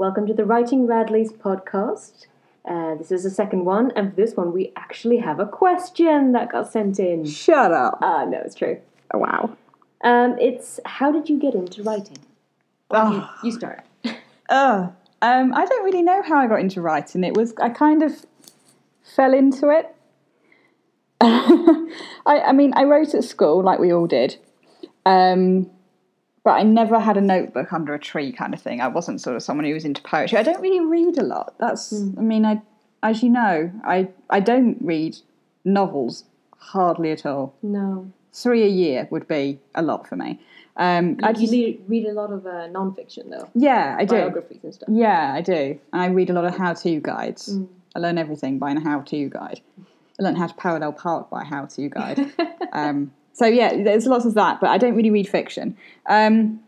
Welcome to the Writing Radleys podcast. Uh, this is the second one, and for this one, we actually have a question that got sent in. Shut up. Ah, no, it's true. Oh, wow. Um, it's how did you get into writing? Oh. You, you start. Ugh. Um, I don't really know how I got into writing. It was I kind of fell into it. I, I mean, I wrote at school like we all did, um, but I never had a notebook under a tree kind of thing. I wasn't sort of someone who was into poetry. I don't really read a lot. That's I mean, I as you know, I I don't read novels hardly at all. No. Three a year would be a lot for me. Um, I You just, read, read a lot of uh, non-fiction, though. yeah, I do. Biographies and stuff. Yeah, I do. And I read a lot of how-to guides. I learn everything by a how-to guide. I learned how to parallel park by a how-to guide. um, so yeah, there's lots of that, but I don't really read fiction. Um,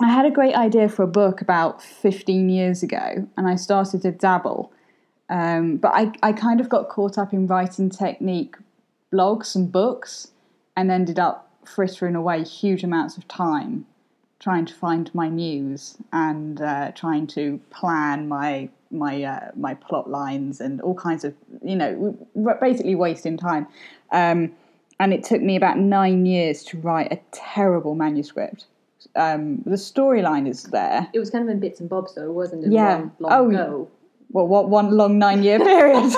I had a great idea for a book about 15 years ago, and I started to dabble. Um, but I, I kind of got caught up in writing technique blogs and books, and ended up frittering away huge amounts of time trying to find my muse and uh, trying to plan my my uh, my plot lines and all kinds of you know basically wasting time. Um, and it took me about nine years to write a terrible manuscript. Um, the storyline is there. It was kind of in bits and bobs, though. Wasn't it? Yeah. one long Oh, go. Well, what one long nine year period?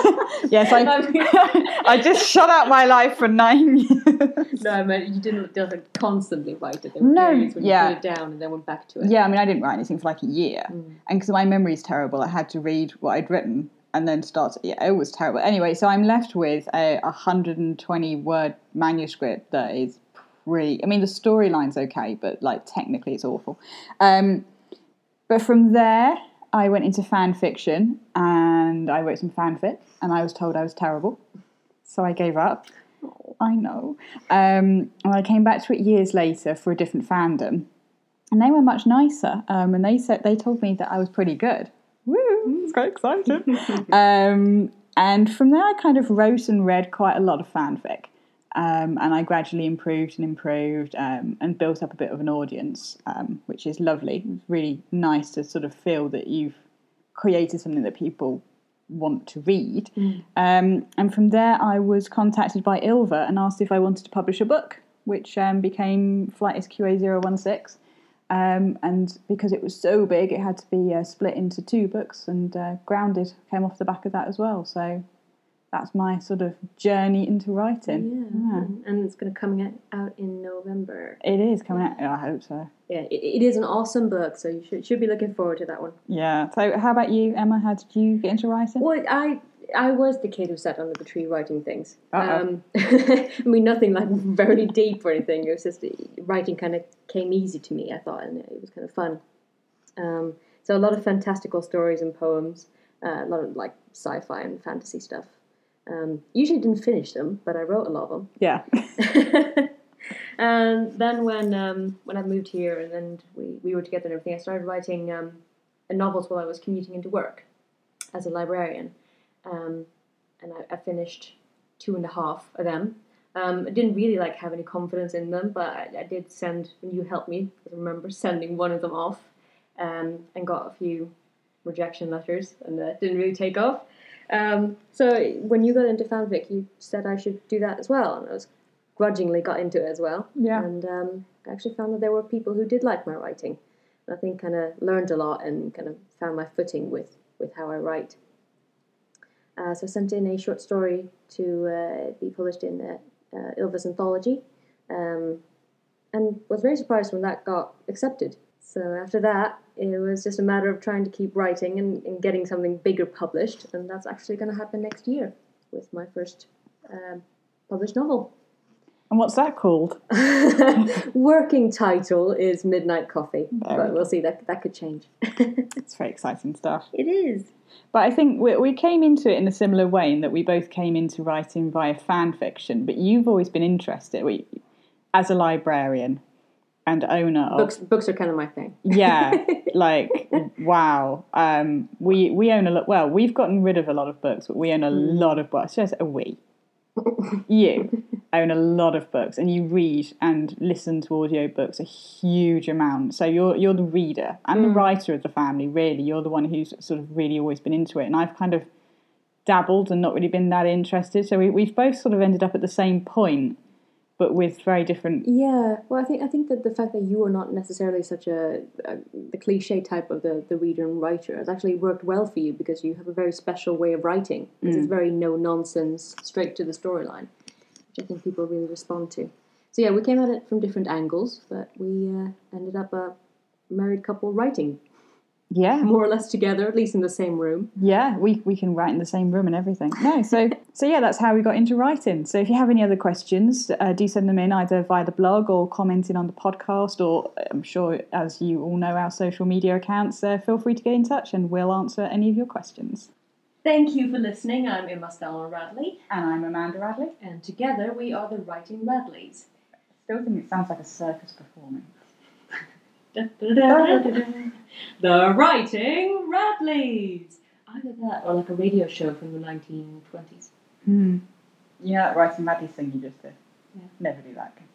yes, I I just shut out my life for nine years. No, I meant you didn't, didn't constantly write it. There were No, periods when yeah. you put it down and then went back to it. Yeah, I mean, I didn't write anything for like a year, and because my memory is terrible, I had to read what I'd written and then starts. Yeah, it was terrible. Anyway, so I'm left with a 120 word manuscript that is pretty. I mean, the storyline's okay, but like technically, it's awful. Um, but from there, I went into fan fiction and I wrote some fanfic, and I was told I was terrible, so I gave up. I know. Um, and I came back to it years later for a different fandom, and they were much nicer. Um, and they said they told me that I was pretty good. Woo! It's quite exciting. um, and from there, I kind of wrote and read quite a lot of fanfic. Um, and I gradually improved and improved um, and built up a bit of an audience, um, which is lovely. It's really nice to sort of feel that you've created something that people want to read. Um, and from there, I was contacted by Ylva and asked if I wanted to publish a book, which um, became Flight SQA 016. Um, and because it was so big, it had to be uh, split into two books, and uh, Grounded came off the back of that as well. So that's my sort of journey into writing. Yeah. And it's going to come out- out in November. It is coming out. I hope so. Yeah, it, it is an awesome book, so you should, should be looking forward to that one. Yeah. So, how about you, Emma? How did you get into writing? Well, I I was the kid who sat under the tree writing things. Um, I mean, nothing like very deep or anything. It was just writing kind of came easy to me. I thought, and it was kind of fun. Um, so a lot of fantastical stories and poems, uh, a lot of like sci-fi and fantasy stuff. Um, usually didn't finish them, but I wrote a lot of them. Yeah. and then when um, when I moved here and then we, we were together and everything, I started writing um, novels while I was commuting into work as a librarian. Um, and I, I finished two and a half of them. Um, I didn't really like have any confidence in them, but I, I did send, and you helped me, I remember sending one of them off um, and got a few rejection letters, and that didn't really take off. Um, so when you got into fanfic, you said I should do that as well, and I was grudgingly got into it as well. Yeah. And um, I actually found that there were people who did like my writing. And I think kind of learned a lot and kind of found my footing with, with how I write. Uh, so I sent in a short story to uh, be published in uh, uh, Ylva's anthology, um, and was very surprised when that got accepted. So after that, it was just a matter of trying to keep writing and, and getting something bigger published, and that's actually going to happen next year with my first um, published novel. And what's that called? Working title is Midnight Coffee, Very but we'll see that that could change. It's very exciting stuff. it is. But I think we, we came into it in a similar way in that we both came into writing via fan fiction. But you've always been interested, we, as a librarian and owner of Books books are kind of my thing. yeah, like wow. Um, we we own a lot. Well, we've gotten rid of a lot of books, but we own a lot of books. Just a we. you own a lot of books and you read and listen to audiobooks a huge amount. So you're you're the reader and the Mm. writer of the family, really. You're the one who's sort of really always been into it. And I've kind of dabbled and not really been that interested. So we, we've both sort of ended up at the same point, but with very different Yeah, well, I think I think that the fact that you are not necessarily such a, a the cliche type of the, the reader and writer has actually worked well for you because you have a very special way of writing. Because it's very no nonsense, straight to the storyline, which I think people really respond to. So yeah, we came at it from different angles, but we uh, ended up a married couple writing Yeah. more or less together, at least in the same room. Yeah, we, we can write in the same room and everything. No, so so yeah, that's how we got into writing. So if you have any other questions, uh, do send them in either via the blog or commenting on the podcast, or I'm sure as you all know our social media accounts. Uh, feel free to get in touch, and we'll answer any of your questions. Thank you for listening. I'm Emma Sterner-Radley, And I'm Amanda Radley. and together we are the Writing Radleys. I still think it sounds like a circus performance. the Writing Radleys! Either that or like a radio show from the 1920s. Hmm. Yeah, that writing Maddie thing you just did. Yeah. Never do that again.